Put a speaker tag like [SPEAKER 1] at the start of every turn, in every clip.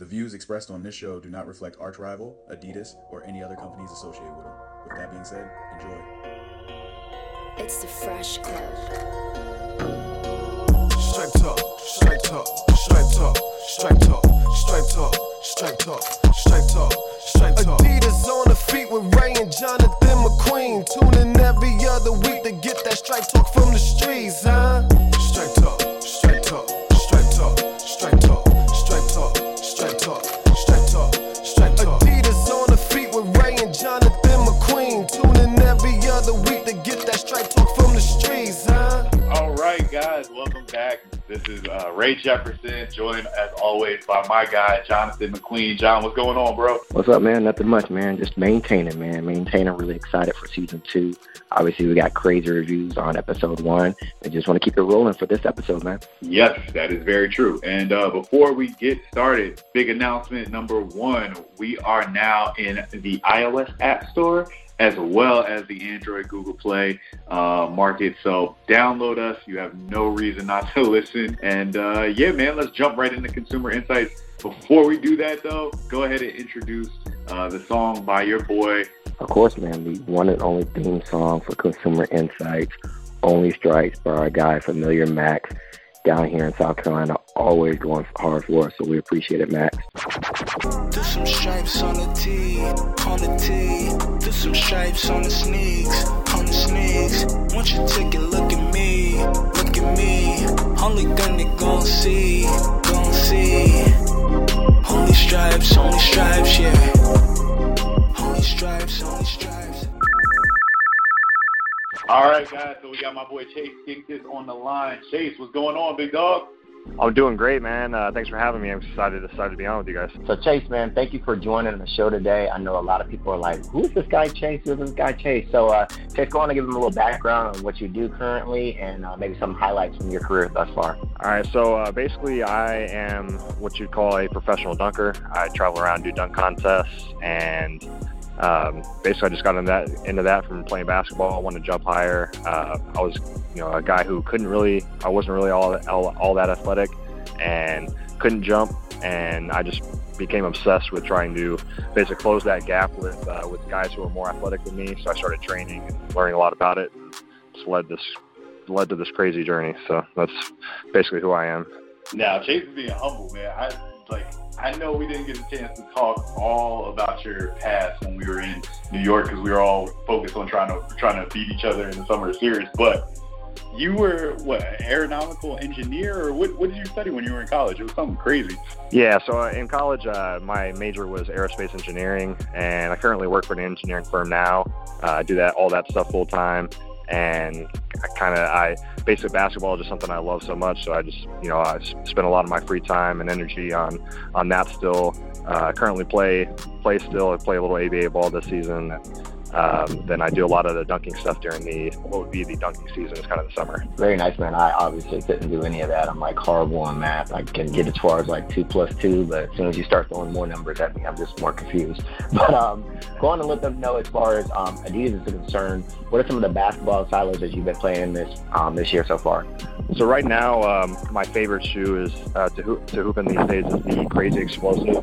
[SPEAKER 1] The views expressed on this show do not reflect arch rival, Adidas, or any other companies associated with them. With that being said, enjoy.
[SPEAKER 2] It's the Fresh Club.
[SPEAKER 3] Straight talk, straight talk, straight talk, straight talk, straight talk, straight talk, straight talk, straight talk. Adidas on the feet with Rey and Jonathan McQueen. Tune in every other week to get that straight talk from the streets, huh? Straight talk,
[SPEAKER 4] This is uh, Rey Jefferson, joined as always by my guy Jonathan McQueen. Jon, what's going on, bro?
[SPEAKER 5] What's up, man? Nothing much, man. Just maintaining, man. Maintaining. Really excited for season two. Obviously, we got crazy reviews on episode one. I just want to keep it rolling for this episode, man.
[SPEAKER 4] Yes, that is very true. And uh, before we get started, big announcement number one: we are now in the iOS App Store as well as the Android Google Play uh, market. So download us. You have no reason not to listen. And uh, yeah, man, let's jump right into consumer insights. Before we do that, though, go ahead and introduce uh, the song by your boy.
[SPEAKER 5] Of course, man. The one and only theme song for Consumer Insights, Only Stripes by our guy Familiar Max down here in South Carolina, always going hard for us. So we appreciate it, Max.
[SPEAKER 3] Some stripes on the tee, on the tee. Do some stripes on the sneaks, on the sneaks. Won't you take a look at me, look at me? Only gonna gon' see, gon' see. Only stripes, only stripes, yeah. Only stripes, only stripes.
[SPEAKER 4] All right, guys. So we got my boy Chase Skinkis on the line. Chase, what's going on, big dog?
[SPEAKER 6] I'm doing great, man. Uh, thanks for having me. I'm excited, excited to be on with you guys.
[SPEAKER 5] So Chase, man, thank you for joining the show today. I know a lot of people are like, "Who's this guy Chase? Who's this guy Chase?" So uh, Chase, go on and give them a little background on what you do currently, and uh, maybe some highlights from your career thus far.
[SPEAKER 6] All right, so uh, basically, I am what you'd call a professional dunker. I travel around, do dunk contests, and um, basically, I just got into that into that from playing basketball. I wanted to jump higher. Uh, I was, you know, a guy who couldn't really, I wasn't really all all, all that athletic, and couldn't jump, and I just became obsessed with trying to basically close that gap with uh, with guys who were more athletic than me. So I started training and learning a lot about it. And just led this led to this crazy journey. So that's basically who I am.
[SPEAKER 4] Now, Chase is being humble, man. I like. I know we didn't get a chance to talk all about your past when we were in New York because we were all focused on trying to trying to beat each other in the summer series. But you were what an aeronautical engineer, or what? What did you study when you were in college? It was something crazy.
[SPEAKER 6] Yeah, so uh, in college, uh, my major was aerospace engineering, and I currently work for an engineering firm now. Uh, I do that all that stuff full time, and I kind of I basically basketball is just something I love so much. So I just you know I spend a lot of my free time and energy on on that still. Uh, currently play play still. I play a little ABA ball this season. Um, then I do a lot of the dunking stuff during the what would be the dunking season. It's kind of the summer.
[SPEAKER 5] Very nice, man. I obviously couldn't do any of that. I'm like horrible on math. I can get as far as like two plus two, but as soon as you start throwing more numbers at me, I'm just more confused. But um, go on and let them know as far as um, Adidas is concerned. What are some of the basketball silos that you've been playing this um, this year so far?
[SPEAKER 6] So right now, um, my favorite shoe is uh, to, hoop, to hoop in these days is the Crazy Explosive.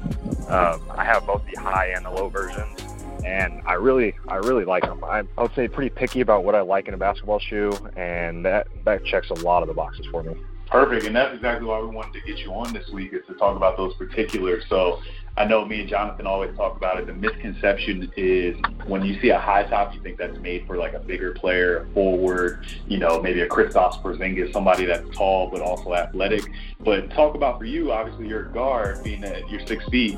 [SPEAKER 6] Um, I have both the high and the low versions, and I really, I really like them. I'm, I would say pretty picky about what I like in a basketball shoe, and that that checks a lot of the boxes for me.
[SPEAKER 4] Perfect, and that's exactly why we wanted to get you on this week is to talk about those particulars. So I know me and Jonathan always talk about it. The misconception is when you see a high top, you think that's made for like a bigger player, a forward, you know, maybe a Kristaps Porzingis, somebody that's tall but also athletic. But talk about for you, obviously you're a guard, being that you're six feet.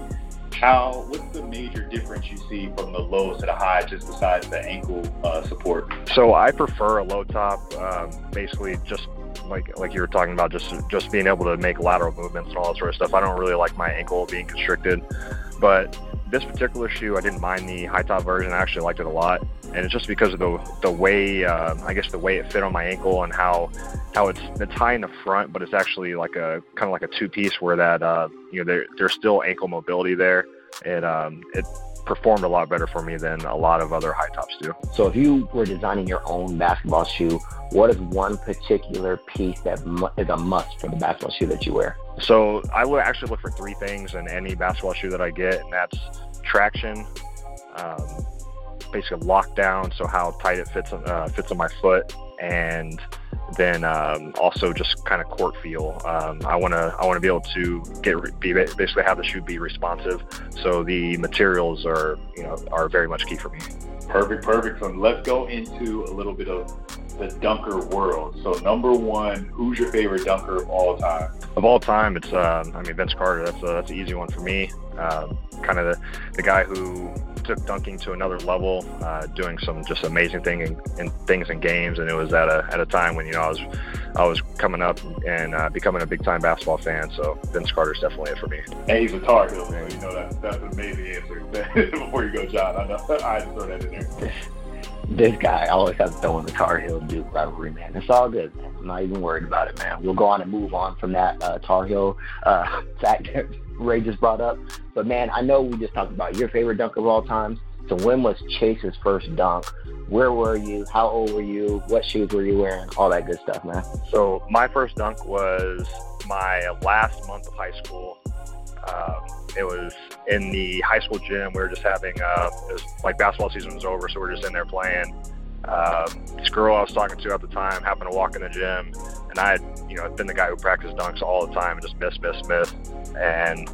[SPEAKER 4] How? What's the major difference you see from the low to the high, just besides the ankle uh, support?
[SPEAKER 6] So I prefer a low top, um, basically just like like you were talking about, just just being able to make lateral movements and all that sort of stuff. I don't really like my ankle being constricted, but this particular shoe, I didn't mind the high top version. I actually liked it a lot, and it's just because of the the way uh, I guess the way it fit on my ankle and how how it's it's high in the front, but it's actually like a kind of like a two piece where that uh, you know there there's still ankle mobility there. It um it performed a lot better for me than a lot of other high tops do.
[SPEAKER 5] So if you were designing your own basketball shoe, what is one particular piece that is a must for the basketball shoe that you wear?
[SPEAKER 6] So I would actually look for three things in any basketball shoe that I get, and that's traction, um, basically lockdown, so how tight it fits uh, fits on my foot, and then um, also just kind of court feel. Um, I want to I want to be able to get be, basically have the shoe be responsive. So the materials are you know are very much key for me.
[SPEAKER 4] Perfect, perfect. So let's go into a little bit of the dunker world. So number one, who's your favorite dunker of all time?
[SPEAKER 6] Of all time, it's uh, I mean Vince Carter. That's a, that's an easy one for me. Um, kind of the, the guy who took dunking to another level, uh, doing some just amazing thing in, in, things in games, and it was at a at a time when you know I was I was coming up and uh, becoming a big time basketball fan. So Vince Carter's definitely it for me.
[SPEAKER 4] And he's a Tar Heel, so you know that's that's an amazing answer. Before you go, Jon, I know I had to throw that in there.
[SPEAKER 7] This guy I always has to throw in the Tar Heel Duke rivalry, man. It's all good. Man. I'm not even worried about it, man. We'll go on and move on from that uh, Tar Heel uh, fact that Rey just brought up. But man, I know we just talked about your favorite dunk of all time. So when was Chase's first dunk? Where were you? How old were you? What shoes were you wearing? All that good stuff, man.
[SPEAKER 6] So my first dunk was my last month of high school. Um, it was in the high school gym. We were just having, uh, it was like basketball season was over, so we are just in there playing. Um, this girl I was talking to at the time happened to walk in the gym, and I had, you know, been the guy who practiced dunks all the time and just miss, miss, miss. And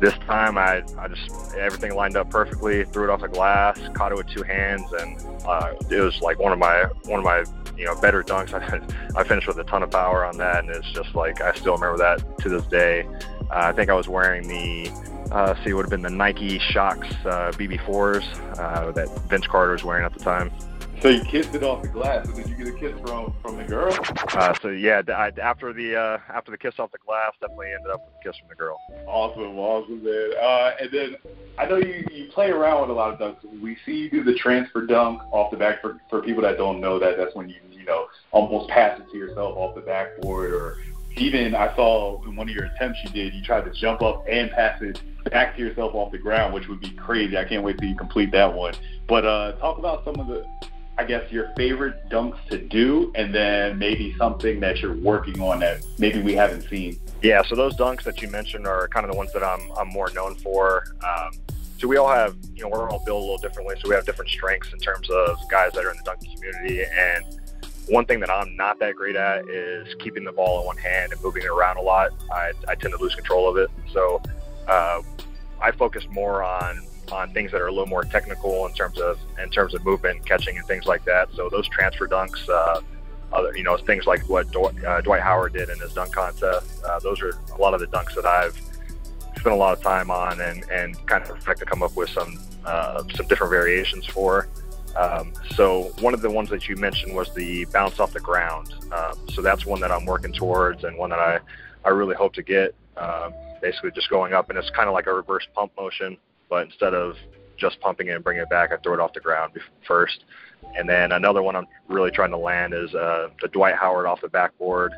[SPEAKER 6] this time I, I just everything lined up perfectly threw it off the glass caught it with two hands and uh, it was like one of my one of my you know better dunks. I, I finished with a ton of power on that and it's just like I still remember that to this day. Uh, I think I was wearing the uh, see it would have been the Nike Shox uh, BB4s uh, that Vince Carter was wearing at the time
[SPEAKER 4] so you kissed it off the glass. So did you get a kiss from from the girl?
[SPEAKER 6] Uh, so yeah, I, after the uh, after the kiss off the glass, definitely ended up with a kiss from the girl.
[SPEAKER 4] Awesome, awesome, man. Uh, and then I know you you play around with a lot of dunks. We see you do the transfer dunk off the back. For for people that don't know that, that's when you you know almost pass it to yourself off the backboard, or even I saw in one of your attempts you did, you tried to jump up and pass it back to yourself off the ground, which would be crazy. I can't wait till you complete that one. But uh, talk about some of the I guess, your favorite dunks to do, and then maybe something that you're working on that maybe we haven't seen.
[SPEAKER 6] Yeah, so those dunks that you mentioned are kind of the ones that I'm, I'm more known for. Um, so we all have, you know, we're all built a little differently, so we have different strengths in terms of guys that are in the dunking community. And one thing that I'm not that great at is keeping the ball in one hand and moving it around a lot. I, I tend to lose control of it. So uh, I focus more on on things that are a little more technical in terms of in terms of movement, catching, and things like that. So those transfer dunks, uh, other you know things like what uh, Dwight Howard did in his dunk contest. Uh, those are a lot of the dunks that I've spent a lot of time on and and kind of tried to come up with some uh, some different variations for. Um, so one of the ones that you mentioned was the bounce off the ground. Um, so that's one that I'm working towards and one that I, I really hope to get. Um, basically just going up and it's kind of like a reverse pump motion but instead of just pumping it and bringing it back, I throw it off the ground first. And then another one I'm really trying to land is uh, the Dwight Howard off the backboard,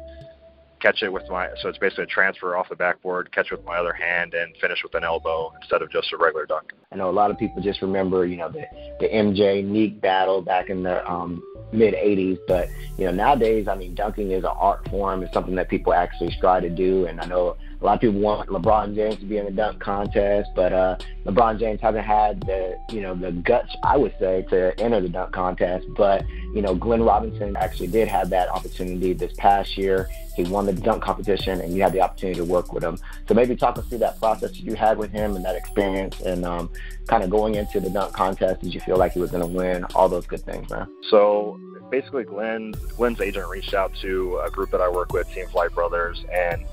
[SPEAKER 6] catch it with my so it's basically a transfer off the backboard, catch it with my other hand, and finish with an elbow instead of just a regular dunk.
[SPEAKER 7] I know a lot of people just remember you know the the MJ Nique battle back in the um, mid 80s, but you know nowadays I mean dunking is an art form. It's something that people actually strive to do, and I know a lot of people want LeBron James to be in the dunk contest, but uh, LeBron James hasn't had the you know the guts, I would say, to enter the dunk contest. But you know, Glenn Robinson actually did have that opportunity this past year. He won the dunk competition, and you had the opportunity to work with him. So maybe talk us through that process you had with him and that experience, and um, kind of going into the dunk contest. Did you feel like he was going to win? All those good things, man.
[SPEAKER 6] So basically, Glenn Glenn's agent reached out to a group that I work with, Team Flight Brothers, and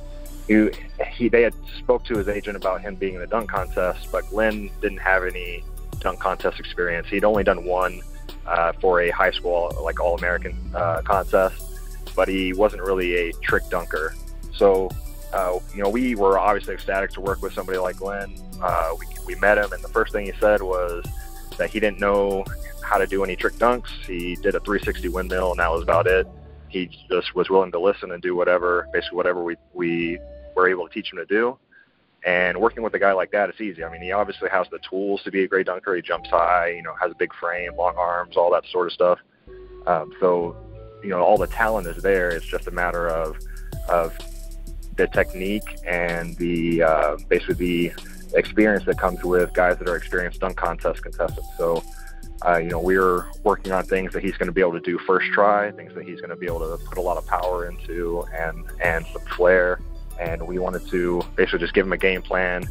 [SPEAKER 6] he, he they had spoke to his agent about him being in the dunk contest, but Glenn didn't have any dunk contest experience. He'd only done one uh, for a high school like All American uh, contest, but he wasn't really a trick dunker. So, uh, you know, we were obviously ecstatic to work with somebody like Glenn. Uh, we, we met him, and the first thing he said was that he didn't know how to do any trick dunks. He did a 360 windmill, and that was about it. He just was willing to listen and do whatever, basically whatever we we we're able to teach him to do. And working with a guy like that, it's easy. I mean, he obviously has the tools to be a great dunker. He jumps high, you know, has a big frame, long arms, all that sort of stuff. Um, so, you know, all the talent is there. It's just a matter of of the technique and the uh, basically the experience that comes with guys that are experienced dunk contest contestants. So, uh, you know, we're working on things that he's going to be able to do first try, things that he's going to be able to put a lot of power into, and and some flair. And we wanted to basically just give him a game plan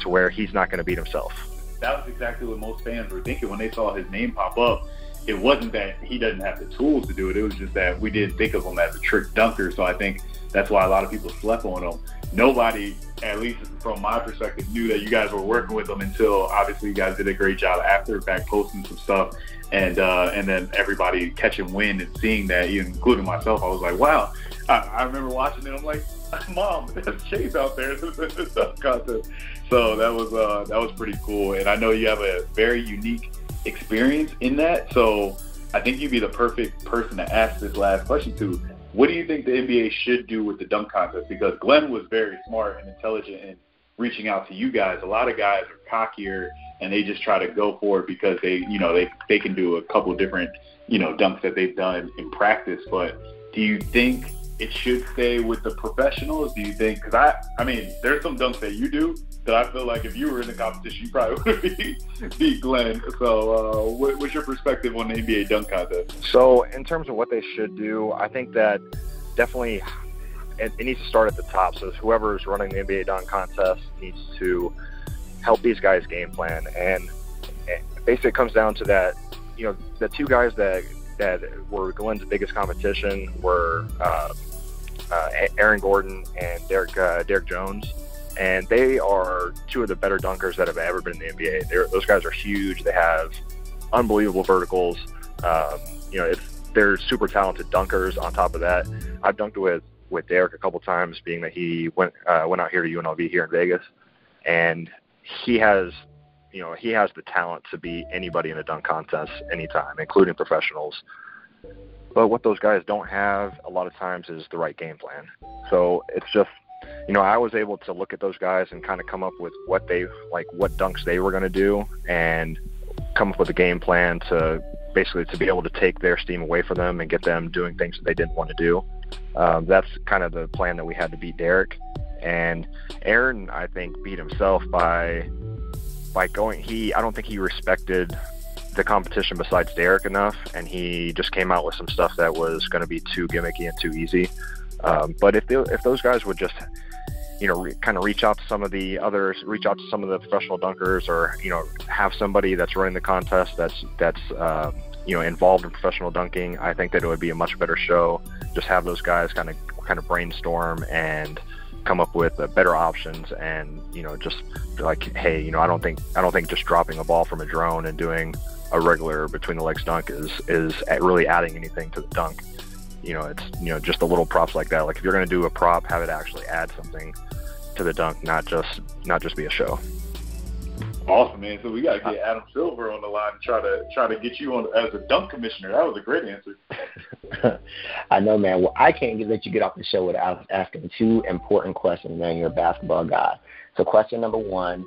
[SPEAKER 6] to where he's not going to beat himself.
[SPEAKER 4] That was exactly what most fans were thinking when they saw his name pop up. It wasn't that he doesn't have the tools to do it. It was just that we didn't think of him as a trick dunker. So I think that's why a lot of people slept on him. Nobody, at least from my perspective, knew that you guys were working with him until obviously you guys did a great job after back posting some stuff, and uh, and then everybody catching wind and seeing that, including myself. I was like, wow. I, I remember watching it. I'm like, mom, there's Chase out there in the dunk contest. So that was uh, that was pretty cool, and I know you have a very unique experience in that. So I think you'd be the perfect person to ask this last question to. What do you think the NBA should do with the dunk contest? Because Glenn was very smart and intelligent in reaching out to you guys. A lot of guys are cockier and they just try to go for it because they, you know, they they can do a couple different, you know, dunks that they've done in practice. But do you think it should stay with the professionals? Do you think? Because I, I mean, there's some dunks that you do that I feel like if you were in the competition, you probably would be, beat Glenn. So, uh, what, what's your perspective on the NBA dunk contest?
[SPEAKER 6] So, in terms of what they should do, I think that definitely it, it needs to start at the top. So, whoever is running the NBA dunk contest needs to help these guys game plan, and basically it comes down to that. You know, the two guys that that were Glenn's biggest competition were uh, uh, Aaron Gordon and Derrick uh, Derrick Jones and they are two of the better dunkers that have ever been in the NBA. They're, those guys are huge. They have unbelievable verticals. Um, you know, they're super talented dunkers. On top of that, I've dunked with with Derrick a couple times, being that he went uh, went out here to UNLV here in Vegas, and he has, you know, he has the talent to beat anybody in a dunk contest anytime, including professionals. But what those guys don't have a lot of times is the right game plan. So it's just you know, I was able to look at those guys and kind of come up with what they like, what dunks they were going to do, and come up with a game plan to basically to be able to take their steam away from them and get them doing things that they didn't want to do. Um, that's kind of the plan that we had to beat Derrick. and Aaron, I think, beat himself by by going. He, I don't think he respected the competition besides Derrick enough, and he just came out with some stuff that was going to be too gimmicky and too easy. Um, but if they, if those guys would just you know, re- kind of reach out to some of the others, reach out to some of the professional dunkers, or you know, have somebody that's running the contest that's that's uh, you know involved in professional dunking. I think that it would be a much better show. Just have those guys kind of kind of brainstorm and come up with uh, better options, and you know, just like, hey, you know, I don't think I don't think just dropping a ball from a drone and doing a regular between the legs dunk is is really adding anything to the dunk you know, it's you know just the little props like that. Like if you're going to do a prop, have it actually add something to the dunk, not just not just be a show.
[SPEAKER 4] Awesome, man. So we got to get uh, Adam Silver on the line and try to try to get you on as a dunk commissioner. That was a great answer.
[SPEAKER 5] I know, man. Well, I can't let you get off the show without asking two important questions, man. You're a basketball guy. So, question number one: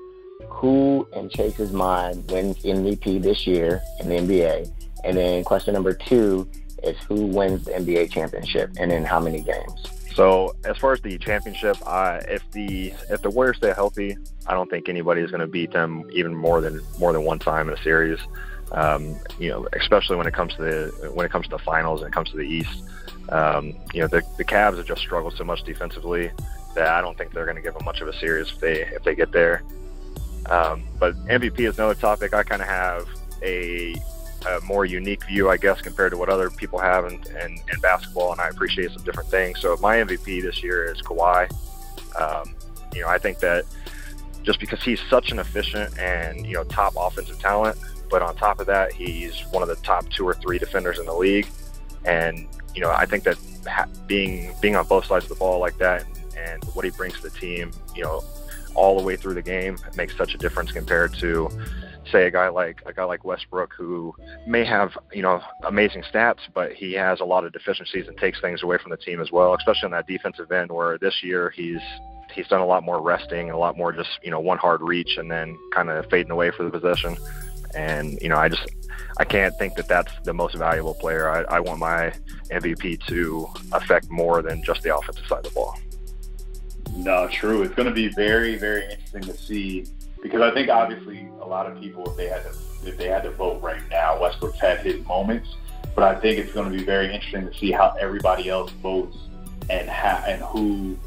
[SPEAKER 5] Who in Chase's mind wins MVP this year in the NBA? And then question number two: is who wins the NBA championship and in how many games.
[SPEAKER 6] So as far as the championship, uh, if the if the Warriors stay healthy, I don't think anybody is going to beat them even more than more than one time in a series. Um, you know, especially when it comes to the when it comes to the finals and it comes to the East. Um, you know, the the Cavs have just struggled so much defensively that I don't think they're going to give them much of a series if they if they get there. Um, but MVP is another topic. I kind of have a a more unique view, I guess, compared to what other people have in, in, in basketball, and I appreciate some different things. So my MVP this year is Kawhi. Um, you know, I think that just because he's such an efficient and you know top offensive talent, but on top of that, he's one of the top two or three defenders in the league, and you know, I think that being being on both sides of the ball like that and, and what he brings to the team, you know, all the way through the game makes such a difference compared to say a guy like a guy like Westbrook who may have you know amazing stats, but he has a lot of deficiencies and takes things away from the team as well, especially on that defensive end. Where this year he's he's done a lot more resting and a lot more just you know one hard reach and then kind of fading away for the possession. And you know I just I can't think that that's the most valuable player. I, I want my MVP to affect more than just the offensive side of the ball.
[SPEAKER 4] No, true. It's going to be very, very interesting to see because I think obviously a lot of people, if they had to, if they had to vote right now, Westbrook's had his moments, but I think it's going to be very interesting to see how everybody else votes and ha- and who,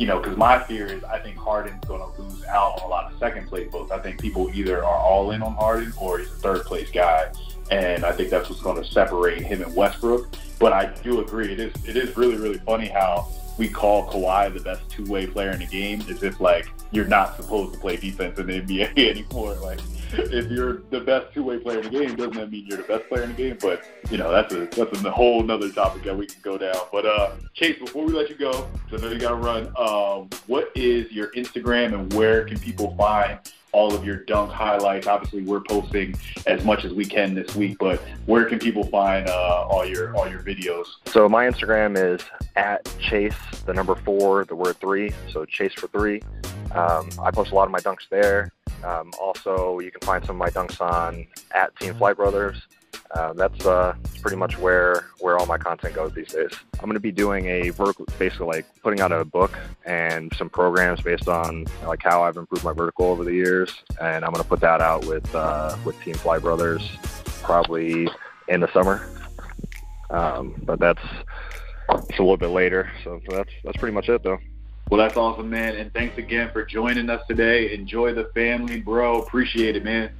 [SPEAKER 4] you know, because my fear is I think Harden's going to lose out on a lot of second place votes. I think people either are all in on Harden or he's a third place guy, and I think that's what's going to separate him and Westbrook. But I do agree, it is it is really really funny how we call Kawhi the best two way player in the game, as if like you're not supposed to play defense in the NBA anymore. Like if you're the best two way player in the game, doesn't that mean you're the best player in the game? But you know that's a that's a whole another topic that we can go down. But uh, Chase, before we let you go, I know you got to run. Um, what is your Instagram and where can people find all of your dunk highlights. Obviously, we're posting as much as we can this week, but where can people find uh, all your all your videos?
[SPEAKER 6] So my Instagram is at chase the number four, the word three. So chase for three. Um, I post a lot of my dunks there. Um, also, you can find some of my dunks on at Team Flight Brothers. Um, that's uh, pretty much where where all my content goes these days. I'm going to be doing a vertical, basically like putting out a book and some programs based on like how I've improved my vertical over the years, and I'm going to put that out with uh, with Team Flight Brothers probably in the summer. Um, but that's it's a little bit later, so that's that's pretty much it though.
[SPEAKER 4] Well, that's awesome, man. And thanks again for joining us today. Enjoy the family, bro. Appreciate it, man.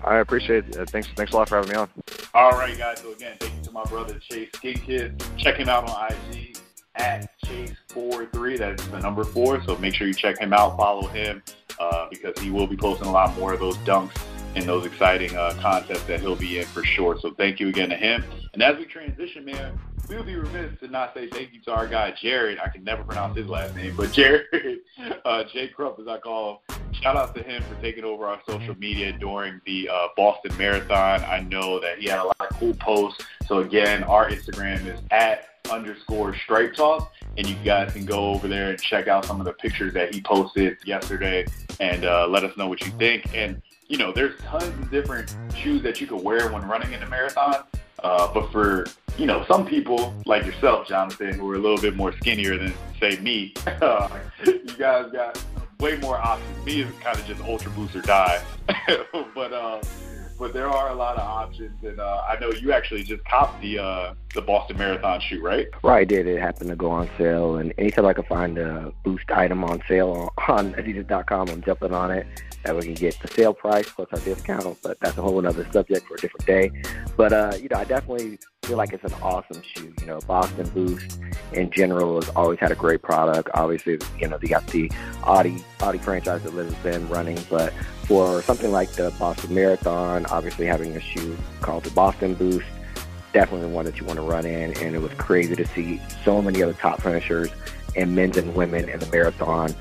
[SPEAKER 6] I appreciate it. Thanks, thanks a lot for having me on.
[SPEAKER 4] All right, guys. So again, thank you to my brother Chase Kid. Check him out on IG at Chase43. That's the number four. So make sure you check him out, follow him, uh, because he will be posting a lot more of those dunks and those exciting uh, contests that he'll be in for sure. So thank you again to him. And as we transition, man, we would be remiss to not say thank you to our guy Jared. I can never pronounce his last name, but Jared, uh, Jay Krupp as I call him. Shout out to him for taking over our social media during the uh, Boston Marathon. I know that he had a lot of cool posts. So again, our Instagram is at underscore stripe talk and you guys can go over there and check out some of the pictures that he posted yesterday and uh, let us know what you think and you know there's tons of different shoes that you can wear when running in a marathon uh, but for you know some people like yourself jonathan who are a little bit more skinnier than say me you guys got way more options me is kind of just ultra boost or die but uh but there are a lot of options, and uh, I know you actually just copped the uh, the Boston Marathon shoe, right?
[SPEAKER 5] Right, I did. It happened to go on sale, and anytime I can find a Boost item on sale on Adidas.com, I'm jumping on it. That we can get the sale price plus our discount, but that's a whole other subject for a different day. But uh, you know, I definitely feel like it's an awesome shoe. You know, Boston Boost in general has always had a great product. Obviously, you know, they got the Audi Audi franchise that lives in running, but for something like the Boston Marathon, obviously having a shoe called the Boston Boost, definitely one that you want to run in. And it was crazy to see so many other top finishers and men's and women in the marathon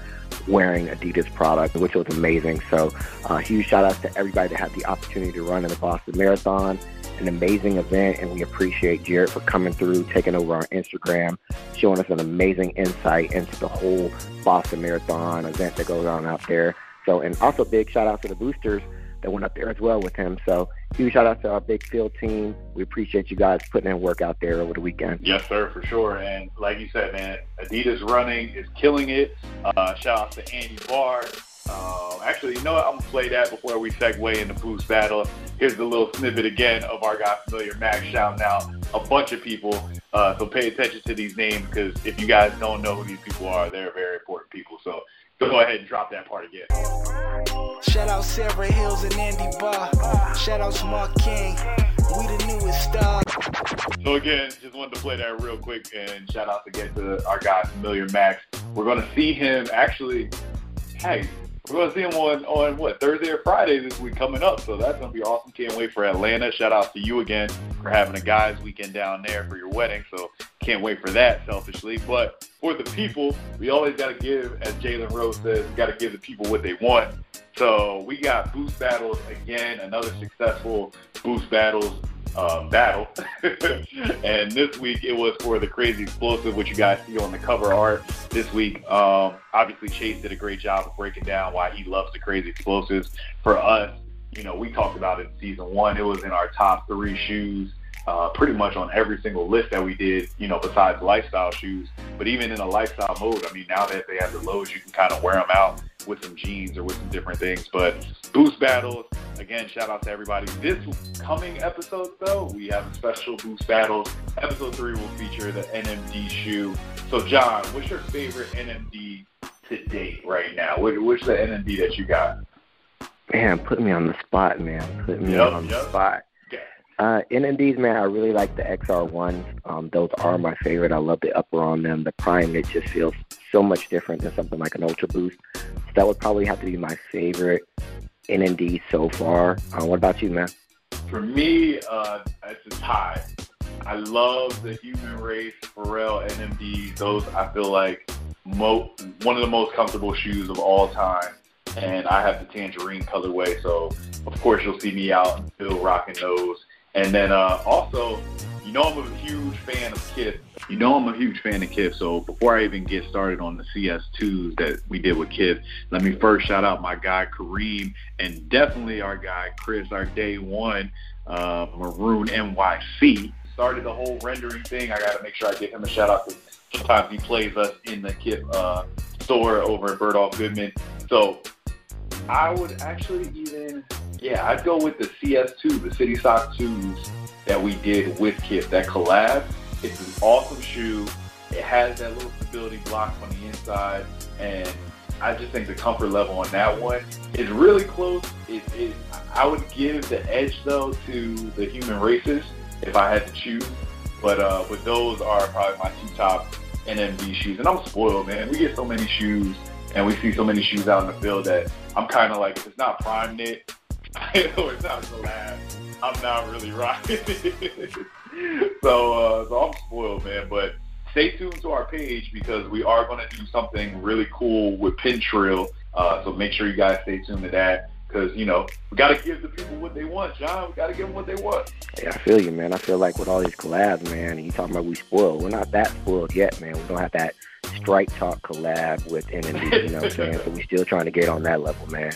[SPEAKER 5] wearing Adidas product, which was amazing. So, uh, huge shout out to everybody that had the opportunity to run in the Boston Marathon. An amazing event, and we appreciate Jared for coming through, taking over our Instagram, showing us an amazing insight into the whole Boston Marathon event that goes on out there. So, and also big shout out to the boosters that went up there as well with him. So, huge shout out to our big field team. We appreciate you guys putting in work out there over the weekend.
[SPEAKER 4] Yes, sir, for sure. And like you said, man, Adidas running is killing it. Uh, shout out to Andy Barr. Uh, actually, you know what? I'm gonna play that before we segue into Boost Battle. Here's the little snippet again of our guy Familiar Max shouting out a bunch of people. Uh, so pay attention to these names because if you guys don't know who these people are, they're very important people. So go ahead and drop that part again.
[SPEAKER 8] Shout out Sarah Hills and Andy Barr. Shout out Smart King. We the newest star.
[SPEAKER 4] So again, just wanted to play that real quick and shout out again to our guy Familiar Max. We're gonna see him actually. Hey, we're gonna see him on on what Thursday or Friday this week coming up. So that's gonna be awesome. Can't wait for Atlanta. Shout out to you again for having a guys weekend down there for your wedding. So can't wait for that selfishly. But for the people, we always gotta give, as Jalen Rose says, we gotta give the people what they want. So we got boost battles again, another successful boost battles um, battle. and this week it was for the crazy explosive, which you guys see on the cover art this week. Um, obviously, Chase did a great job of breaking down why he loves the crazy explosives. For us, you know, we talked about it in season one. It was in our top three shoes uh, pretty much on every single list that we did, you know, besides lifestyle shoes. But even in a lifestyle mode, I mean, now that they have the lows, you can kind of wear them out with some jeans or with some different things. But boost battles, again, shout out to everybody. This coming episode, though, we have a special boost battles. Episode three will feature the NMD shoe. So, Jon, what's your favorite NMD to date right now? Which the NMD that you got?
[SPEAKER 5] Man, put me on the spot, man. Put me
[SPEAKER 4] Yep,
[SPEAKER 5] on
[SPEAKER 4] yep.
[SPEAKER 5] the spot. Uh, NMDs, man, I really like the XR1s. Um, those are my favorite. I love the upper on them. The prime, it just feels so much different than something like an Ultra Boost. So that would probably have to be my favorite NMD so far. Uh, what about you, man?
[SPEAKER 4] For me, uh, it's a tie. I love the human race Pharrell NMD. Those I feel like mo- one of the most comfortable shoes of all time. And I have the tangerine colorway, so of course you'll see me out and still rocking those. And then uh, also, you know I'm a huge fan of Kith. You know I'm a huge fan of Kith. So before I even get started on the CS2s that we did with Kith, let me first shout out my guy Kareem and definitely our guy Chris, our day one uh, Maroon NYC. Started the whole rendering thing. I got to make sure I give him a shout out because sometimes he plays us in the Kith uh, store over at Bergdorf Goodman. So I would actually even, yeah, I'd go with the CS2, the City Sock 2s that we did with Kith, that collab. It's an awesome shoe. It has that little stability block on the inside, and I just think the comfort level on that one is really close. It, it, I would give the edge though to the human races if I had to choose, but uh, but those are probably my two top NMD shoes. And I'm spoiled, man. We get so many shoes, and we see so many shoes out in the field that I'm kind of like, it's not prime knit it's not a collab, I'm not really it. so, uh, so I'm spoiled, man. But stay tuned to our page because we are going to do something really cool with Pintrail. Uh, so make sure you guys stay tuned to that because you know we got to give the people what they want, Jon. We got to give them what they want.
[SPEAKER 5] Yeah, I feel you, man. I feel like with all these collabs, man, and you talking about we spoiled. We're not that spoiled yet, man. We don't have that Stripe Talk collab with NMD, you know what I'm saying? So we still trying to get on that level, man.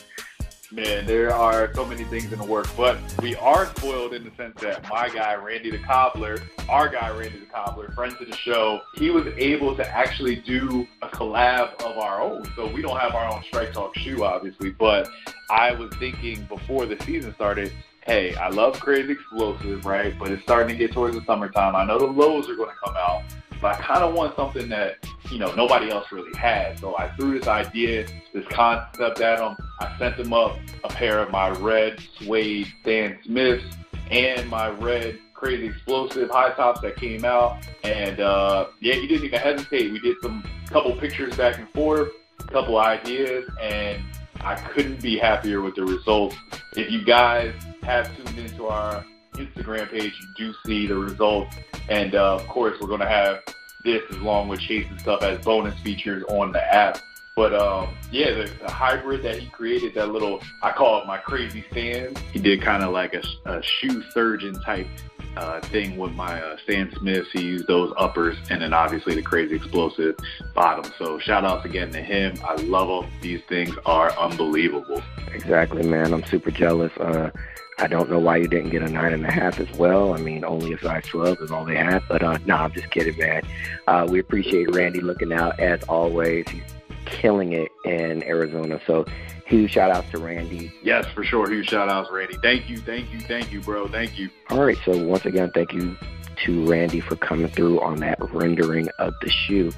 [SPEAKER 4] Man, there are so many things in the works, but we are spoiled in the sense that my guy Randy the Cobbler, our guy Randy the Cobbler, friend to the show, he was able to actually do a collab of our own. So we don't have our own Stripe Talk shoe, obviously, but I was thinking before the season started, hey, I love Crazy Explosive, right? But it's starting to get towards the summertime. I know the lows are going to come out, but I kind of want something that you know nobody else really had. So I threw this idea, this concept at him. I sent him up a pair of my red suede Stan Smiths and my red Crazy Explosive high tops that came out. And uh, yeah, he didn't even hesitate. We did some couple pictures back and forth, couple ideas, and I couldn't be happier with the results. If you guys have tuned into our Instagram page, you do see the results. And uh, of course, we're going to have this along with Chase and stuff as bonus features on the app. But um, yeah, the, the hybrid that he created, that little, I call it my crazy stand. He did kind of like a, a shoe surgeon type uh, thing with my uh, Stan Smiths. He used those uppers and then obviously the crazy explosive bottom. So shout outs again to him. I love them. These things are unbelievable.
[SPEAKER 5] Exactly, man. I'm super jealous. Uh, I don't know why you didn't get a nine and a half as well. I mean, only a size 12 is all they had. But uh, no, I'm just kidding, man. Uh, we appreciate Randy looking out as always. He's killing it in Arizona. So huge shout outs to Randy.
[SPEAKER 4] Yes, for sure. Huge shout outs, Randy. Thank you, thank you, thank you, bro. Thank you.
[SPEAKER 5] All right. So once again, thank you to Randy for coming through on that rendering of the shoe.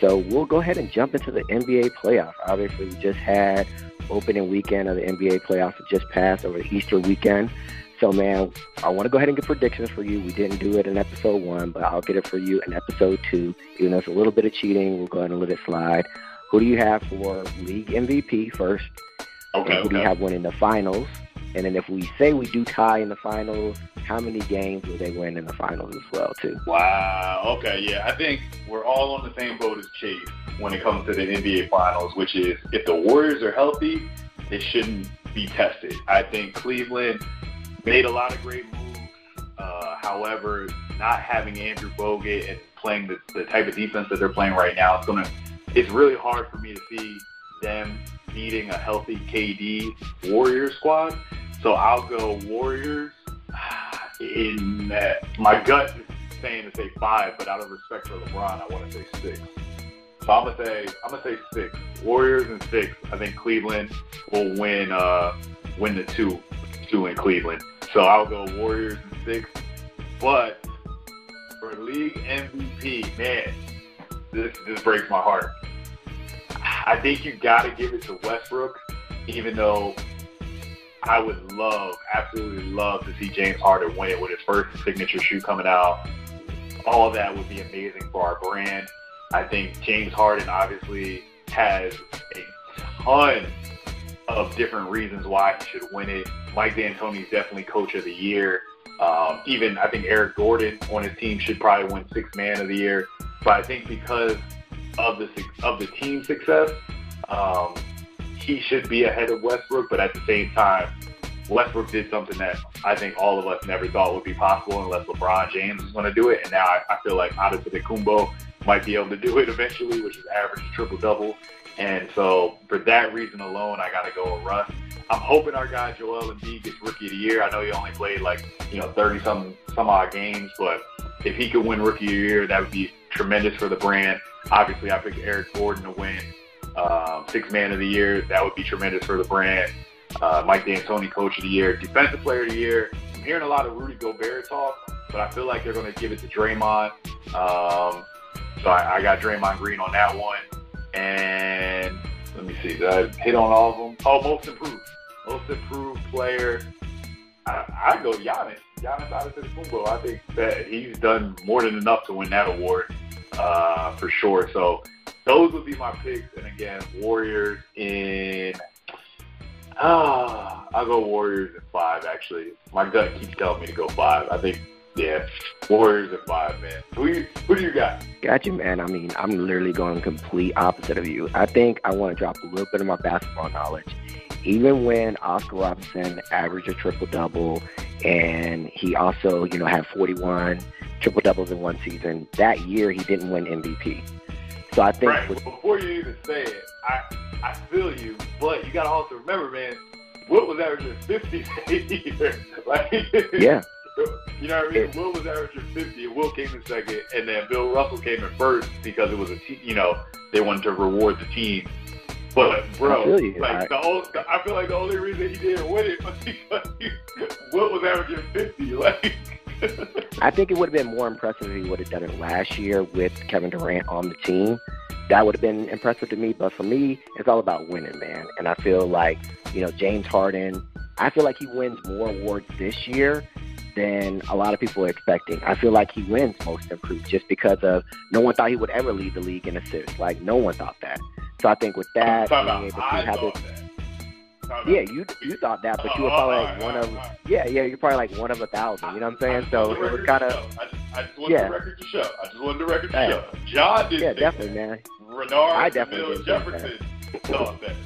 [SPEAKER 5] So we'll go ahead and jump into the NBA playoffs. Obviously, we just had opening weekend of the NBA playoffs. It just passed over the Easter weekend. So, man, I want to go ahead and get predictions for you. We didn't do it in episode one, but I'll get it for you in episode two. Even though it's a little bit of cheating, we'll go ahead and let it slide. Who do you have for league MVP first?
[SPEAKER 4] Okay.
[SPEAKER 5] And who do you
[SPEAKER 4] okay.
[SPEAKER 5] have winning the finals? And then if we say we do tie in the finals, how many games will they win in the finals as well, too?
[SPEAKER 4] Wow. Okay. Yeah. I think we're all on the same boat as Chase when it comes to the NBA Finals, which is if the Warriors are healthy, they shouldn't be tested. I think Cleveland made a lot of great moves. Uh, however, not having Andrew Bogut and playing the, the type of defense that they're playing right now, it's gonna. It's really hard for me to see them beating a healthy KD Warriors squad. So I'll go Warriors. in uh, my gut is saying to say five, but out of respect for LeBron, I want to say six. So I'm gonna say I'm gonna say six. Warriors and six. I think Cleveland will win uh win the two two in Cleveland. So I'll go Warriors and six. But for league MVP, man, this this breaks my heart. I think you got to give it to Westbrook, even though I would love, absolutely love to see James Harden win it with his first signature shoe coming out. All of that would be amazing for our brand. I think James Harden obviously has a ton of different reasons why he should win it. Mike D'Antoni is definitely coach of the year. Um, even I think Eric Gordon on his team should probably win six man of the year. But I think because of the of the team success, um, he should be ahead of Westbrook. But at the same time, Westbrook did something that I think all of us never thought would be possible unless LeBron James was going to do it. And now I, I feel like Antetokounmpo might be able to do it eventually, which is average triple double. And so for that reason alone, I got to go with Russ. I'm hoping our guy Joel Embiid gets Rookie of the Year. I know he only played like you know 30 some some odd games, but if he could win Rookie of the Year, that would be tremendous for the brand. Obviously, I picked Eric Gordon to win um, Six Man of the Year. That would be tremendous for the brand. Uh, Mike D'Antoni, Coach of the Year, Defensive Player of the Year. I'm hearing a lot of Rudy Gobert talk, but I feel like they're going to give it to Draymond. Um, so I, I got Draymond Green on that one. And let me see, did I hit on all of them? Oh, most improved. Most improved player. I, I go Giannis. Giannis Antetokounmpo. I think that he's done more than enough to win that award uh, for sure. So those would be my picks. And again, Warriors in. Ah, I'll go Warriors in five. Actually, my gut keeps telling me to go five. I think yeah, Warriors at five, man. Who who do you got?
[SPEAKER 5] Got you, man. I mean, I'm literally going complete opposite of you. I think I want to drop a little bit of my basketball knowledge. Even when Oscar Robertson averaged a triple double, and he also, you know, had 41 triple doubles in one season, that year he didn't win MVP. So I think
[SPEAKER 4] right.
[SPEAKER 5] with,
[SPEAKER 4] before you even say it, I I feel you, but you got to also remember, man. Wilt was averaging 50 a year. like,
[SPEAKER 5] yeah.
[SPEAKER 4] You know what I mean? Wilt was averaging 50, and Wilt came in second, and then Bill Russell came in first because it was a team. You know, they wanted to reward the team. But bro, like I, the old, I feel like the only reason he didn't win it was because he, Wilt was averaging 50. Like.
[SPEAKER 5] I think it would have been more impressive if he would have done it last year with Kevin Durant on the team. That would have been impressive to me. But for me, it's all about winning, man. And I feel like, you know, James Harden, I feel like he wins more awards this year than a lot of people are expecting. I feel like he wins most improved just because of no one thought he would ever lead the league in assists. Like no one thought that. So I think with that, being able to have
[SPEAKER 4] this.
[SPEAKER 5] Yeah, you you thought that, but you were oh, probably like one of yeah, yeah, you're probably like one of a thousand. You know what I'm saying? So it was kind of
[SPEAKER 4] I just, I just wanted
[SPEAKER 5] yeah.
[SPEAKER 4] the record to show. I just wanted the record to
[SPEAKER 5] Yeah.
[SPEAKER 4] show. Jon didn't
[SPEAKER 5] yeah, definitely,
[SPEAKER 4] that.
[SPEAKER 5] man.
[SPEAKER 4] Renard,
[SPEAKER 5] I definitely
[SPEAKER 4] Bill Jefferson thought that.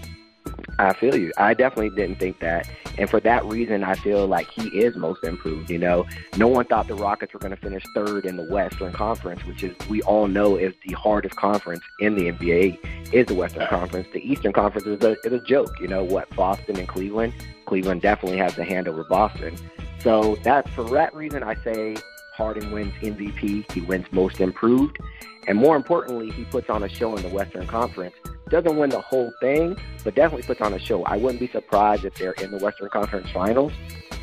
[SPEAKER 5] I feel you. I definitely didn't think that. And for that reason, I feel like he is most improved. You know, no one thought the Rockets were going to finish third in the Western Conference, which is, we all know, is the hardest conference in the NBA, is the Western Conference. The Eastern Conference is a, is a joke. You know, what, Boston and Cleveland? Cleveland definitely has the hand over Boston. So that for that reason, I say Harden wins MVP. He wins most improved. And more importantly, he puts on a show in the Western Conference doesn't win the whole thing, but definitely puts on a show. I wouldn't be surprised if they're in the Western Conference Finals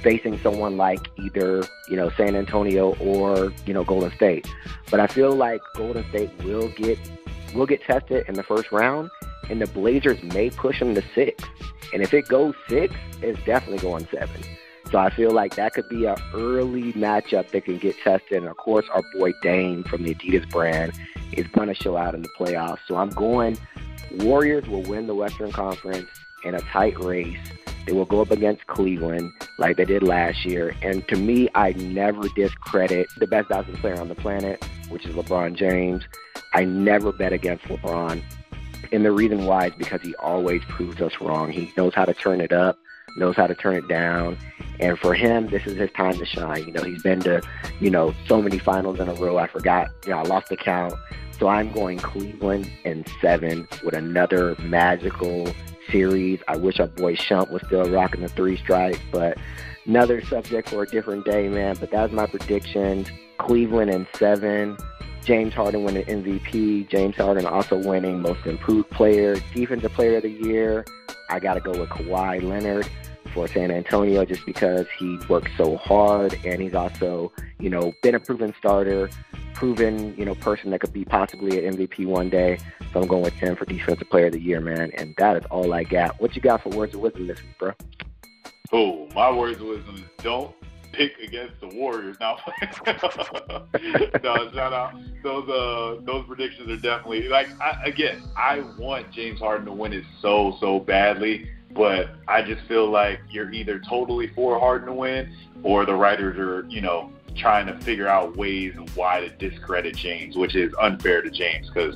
[SPEAKER 5] facing someone like either, you know, San Antonio or, you know, Golden State. But I feel like Golden State will get will get tested in the first round and the Blazers may push them to six. And if it goes six, it's definitely going seven. So I feel like that could be an early matchup that can get tested. And of course, our boy Dame from the Adidas brand is going to show out in the playoffs. So I'm going Warriors will win the Western Conference in a tight race. They will go up against Cleveland like they did last year. And to me, I never discredit the best basketball player on the planet, which is LeBron James. I never bet against LeBron. And the reason why is because he always proves us wrong. He knows how to turn it up, knows how to turn it down. And for him, this is his time to shine. You know, he's been to, you know, so many finals in a row. I forgot, you know, I lost the count. So I'm going Cleveland and seven with another magical series. I wish our boy Shump was still rocking the three stripe, but another subject for a different day, man. But that was my prediction. Cleveland in seven. James Harden winning MVP. James Harden also winning Most Improved Player, Defensive Player of the Year. I got to go with Kawhi Leonard for San Antonio just because he worked so hard and he's also, you know, been a proven starter, proven, you know, person that could be possibly an MVP one day. So I'm going with him for Defensive Player of the Year, man. And that is all I got. What you got for words of wisdom this week, bro?
[SPEAKER 4] Oh, my words of wisdom is don't pick against the Warriors. Now, no, shout out. Those uh, those predictions are definitely like I, again. I want James Harden to win it so so badly, but I just feel like you're either totally for Harden to win, or the writers are you know trying to figure out ways and why to discredit James, which is unfair to James because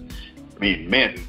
[SPEAKER 4] I mean, man,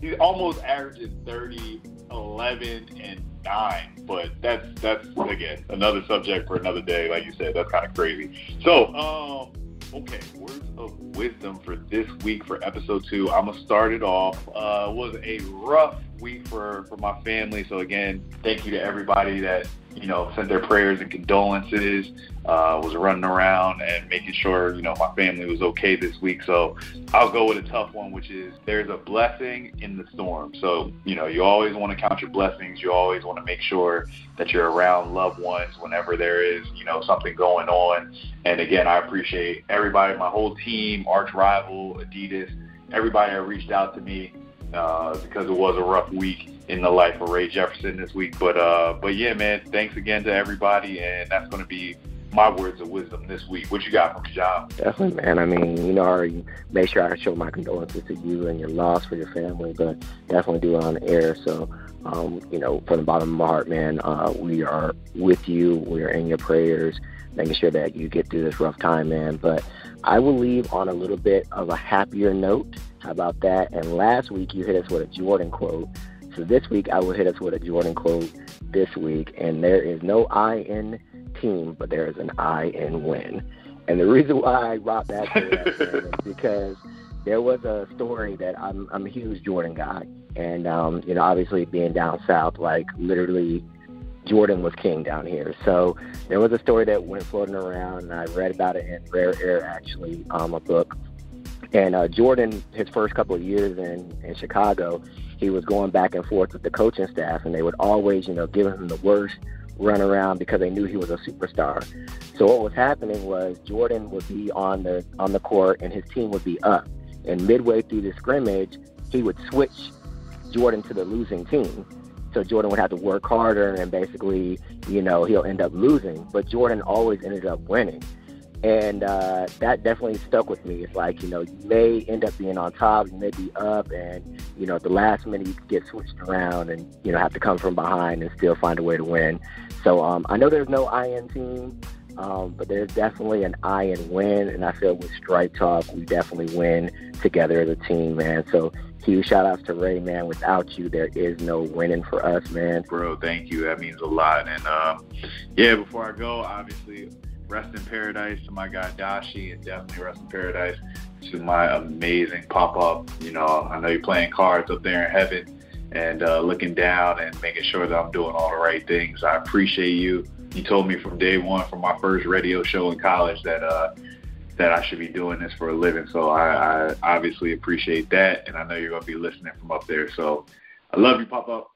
[SPEAKER 4] he almost averages 30, 11, and nine. But that's that's again another subject for another day. Like you said, that's kind of crazy. So, um, okay, words of wisdom for this week for episode two. I'm gonna start it off. Uh, was a rough week for for my family. So again, thank you to everybody that you know sent their prayers and condolences. Uh, was running around and making sure you know my family was okay this week. So I'll go with a tough one, which is there's a blessing in the storm. So you know you always want to count your blessings. You always want to make sure that you're around loved ones whenever there is you know something going on. And again, I appreciate everybody, my whole team, arch rival, Adidas, everybody that reached out to me uh, because it was a rough week in the life of Rey Jefferson this week. But uh, but yeah, man, thanks again to everybody, and that's going to be my words of wisdom this week. What you got from Jon?
[SPEAKER 5] Definitely, man. I mean, you know, I already make sure I show my condolences to you and your loss for your family, but definitely do it on the air. So, um, you know, from the bottom of my heart, man, uh, we are with you. We are in your prayers, making sure that you get through this rough time, man. But I will leave on a little bit of a happier note. How about that? And last week you hit us with a Jordan quote. So this week I will hit us with a Jordan quote this week, and there is no I in team, but there is an I in win. And the reason why I brought that to that is because there was a story that I'm I'm a huge Jordan guy, and um, you know obviously being down south, like literally Jordan was king down here. So there was a story that went floating around, and I read about it in Rare Air, actually, um, a book. And uh, Jordan, his first couple of years in in Chicago, he was going back and forth with the coaching staff, and they would always, you know, give him the worst run around because they knew he was a superstar. So what was happening was Jordan would be on the on the court, and his team would be up. And midway through the scrimmage, he would switch Jordan to the losing team. So Jordan would have to work harder, and basically, you know, he'll end up losing. But Jordan always ended up winning and uh, that definitely stuck with me. It's like you know you may end up being on top, you may be up, and you know at the last minute you get switched around, and you know have to come from behind and still find a way to win. So um, I know there's no I IN team, um, but there's definitely an I IN win, and I feel with Stripe Talk we definitely win together as a team, man. So huge shout outs to Rey, man. Without you, there is no winning for us, man.
[SPEAKER 4] Bro, thank you. That means a lot. And uh, yeah, before I go, obviously rest in paradise to my guy Dashi, and definitely rest in paradise to my amazing pop up. You know, I know you're playing cards up there in heaven and uh, looking down and making sure that I'm doing all the right things. I appreciate you. You told me from day one, from my first radio show in college, that uh, that I should be doing this for a living. So I, I obviously appreciate that, and I know you're gonna be listening from up there. So I love you, Pop Up.